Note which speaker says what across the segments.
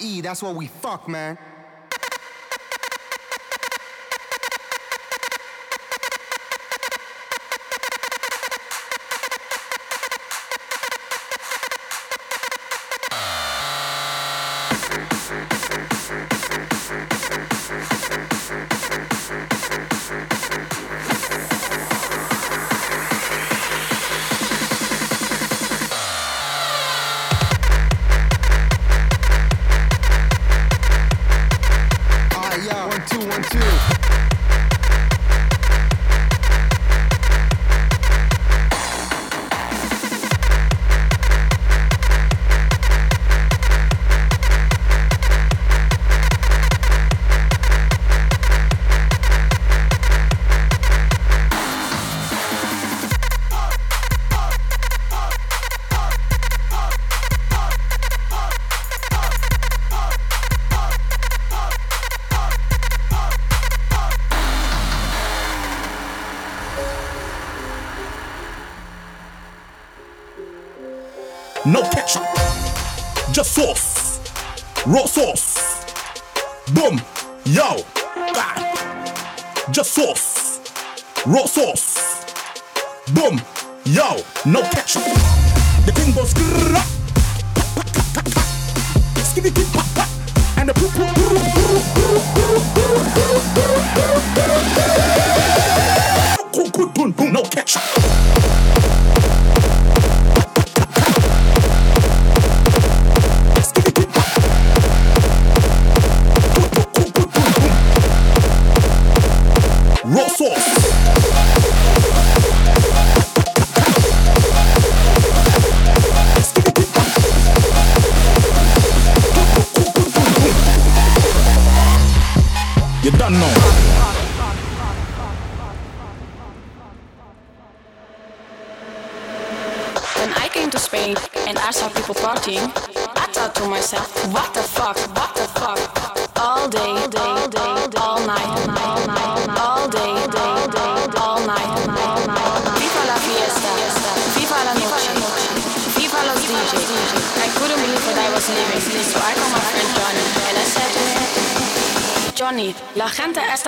Speaker 1: That's what we fuck, man.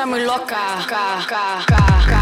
Speaker 2: está muy loca.
Speaker 3: Ca, ca,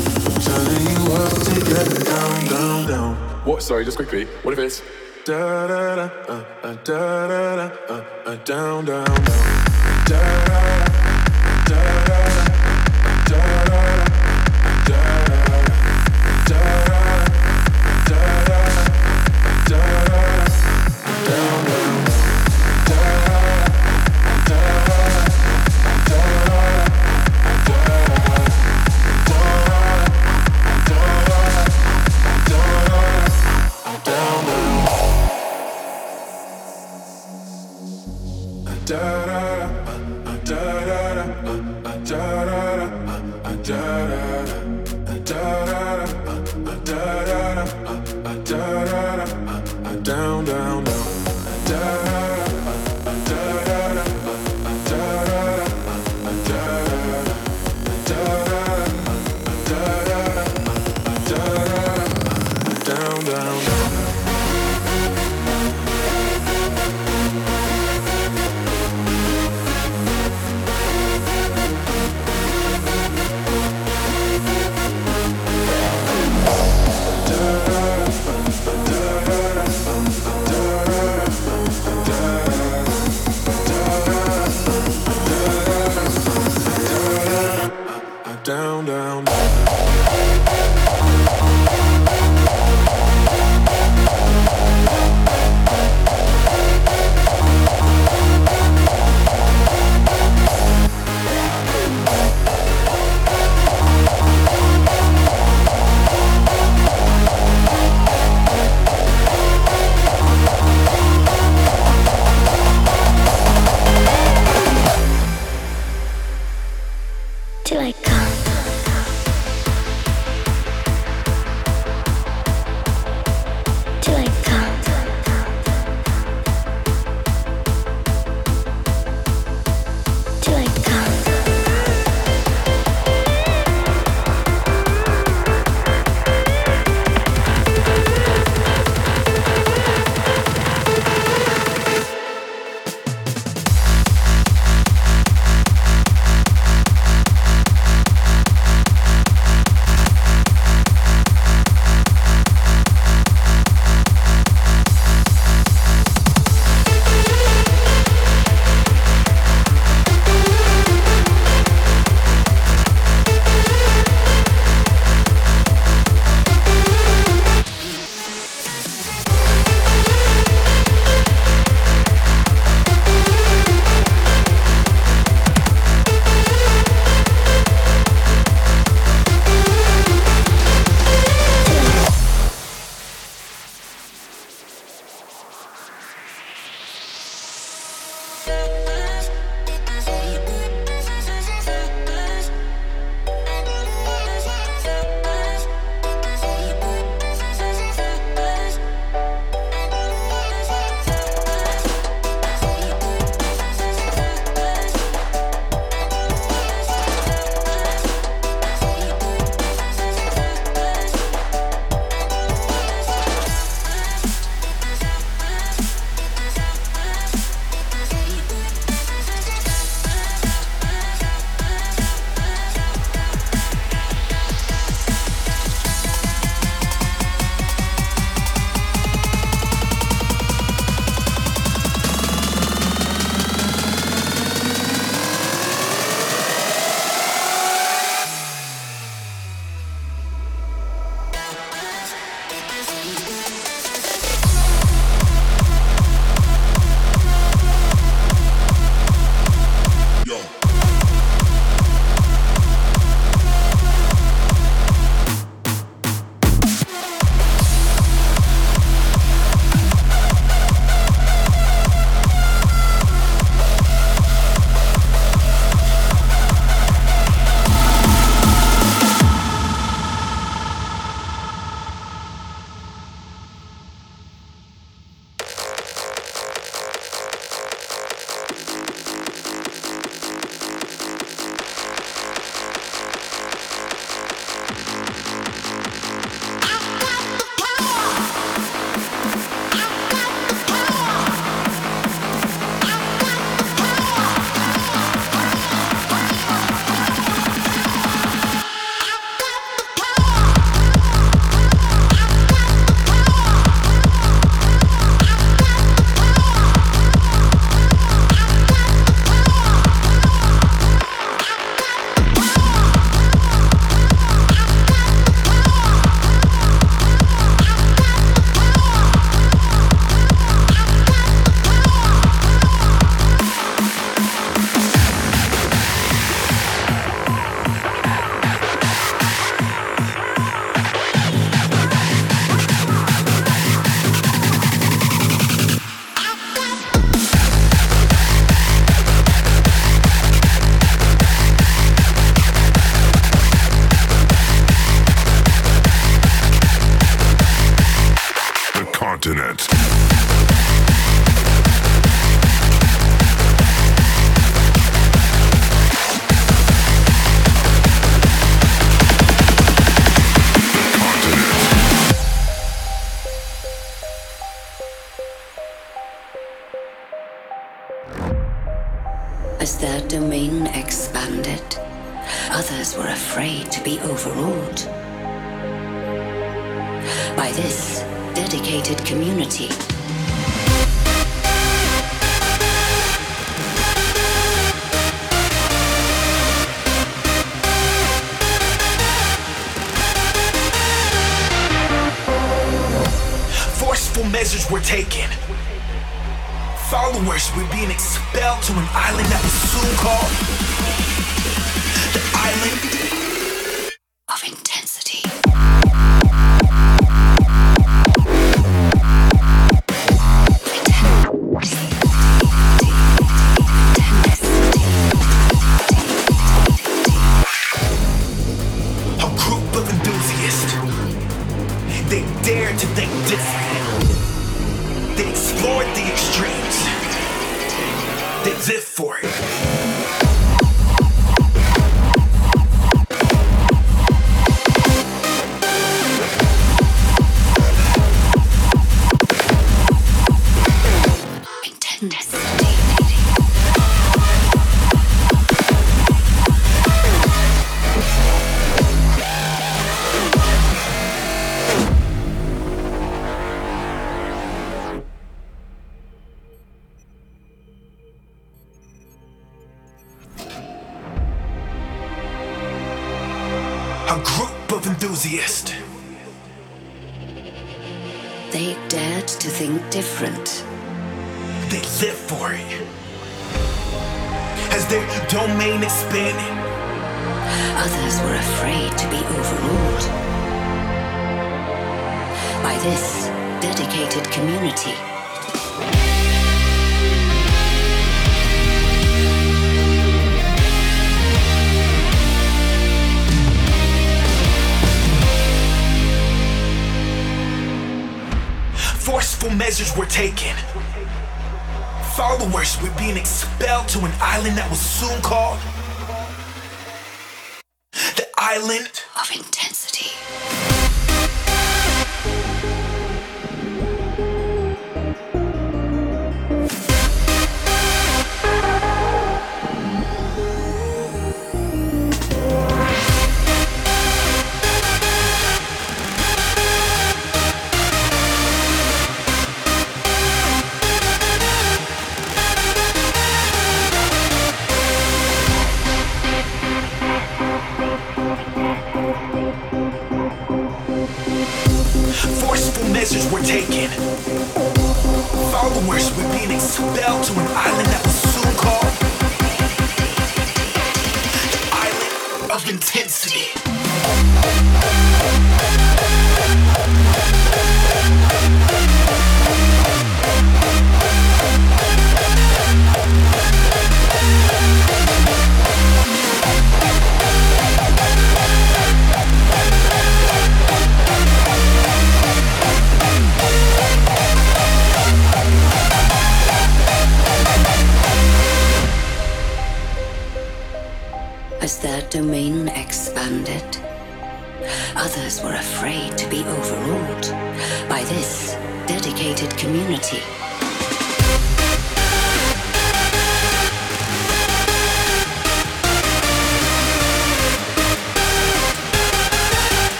Speaker 3: Turning you up to getting down, down, down.
Speaker 4: What? Sorry, just quickly. What if it's
Speaker 3: Da da da, uh, uh, da da da, uh, uh, down, down, down. Da da da, down, down. down.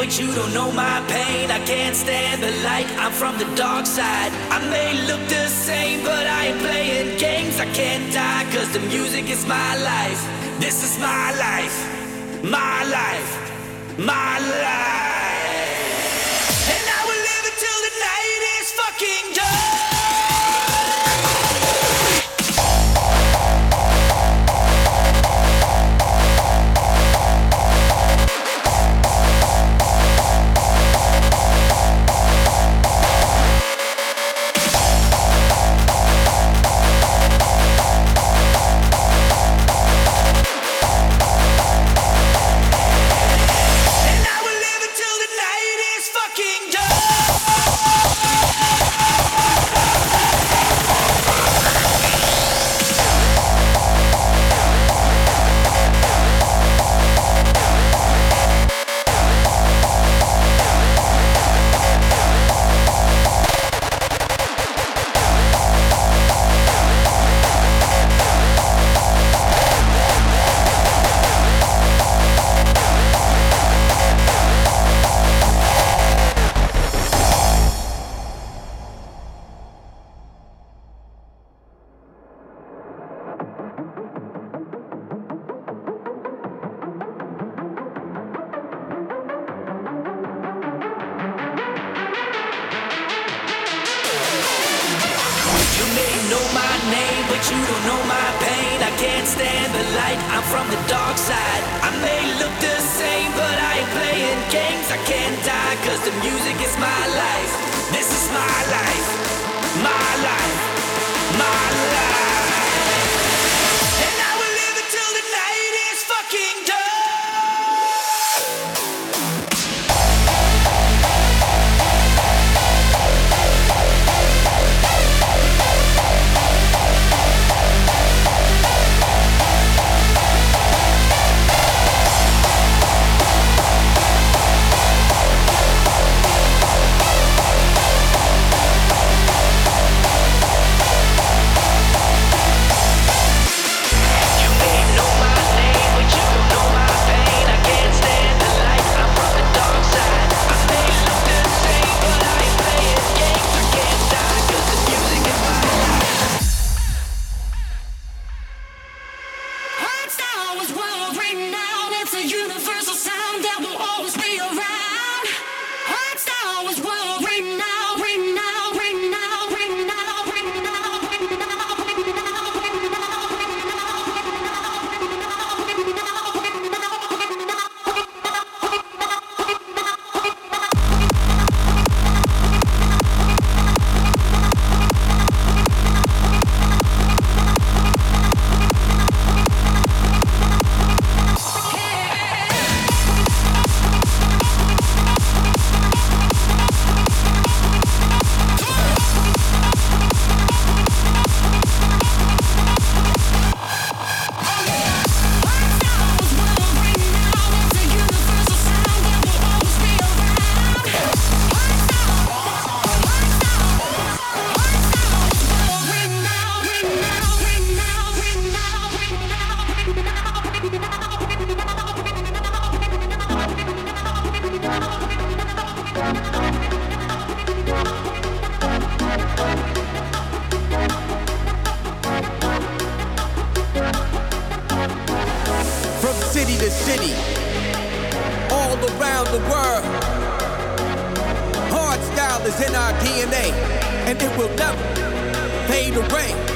Speaker 5: but you don't know my pain. I can't stand the light, I'm from the dark side. I may look the same, but I ain't playing games. I can't die, cause the music is my life. This is my life, my life, my life. This
Speaker 6: city, all around the world. Hard style is in our DNA, and it will never fade away.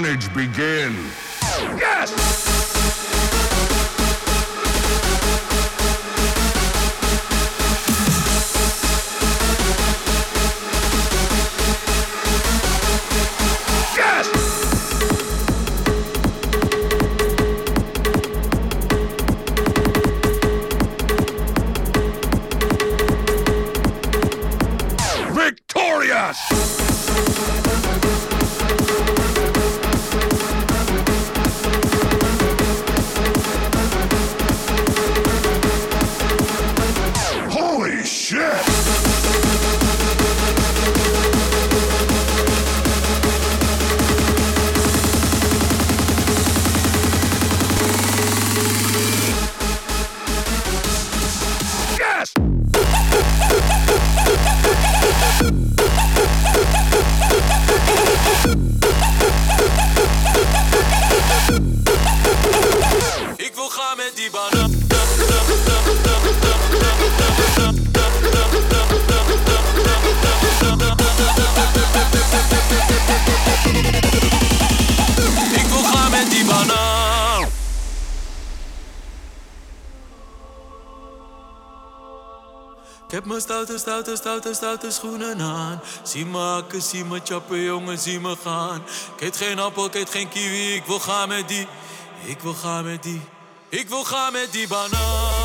Speaker 7: carnage begin.
Speaker 8: stoute, stoute, stoute schoenen aan. Zie me hakken, zie me chappen, jongen, zie me gaan. Ik eet geen appel, ik eet geen kiwi, ik wil gaan met die. Ik wil gaan met die. Ik wil gaan met die
Speaker 9: banaan.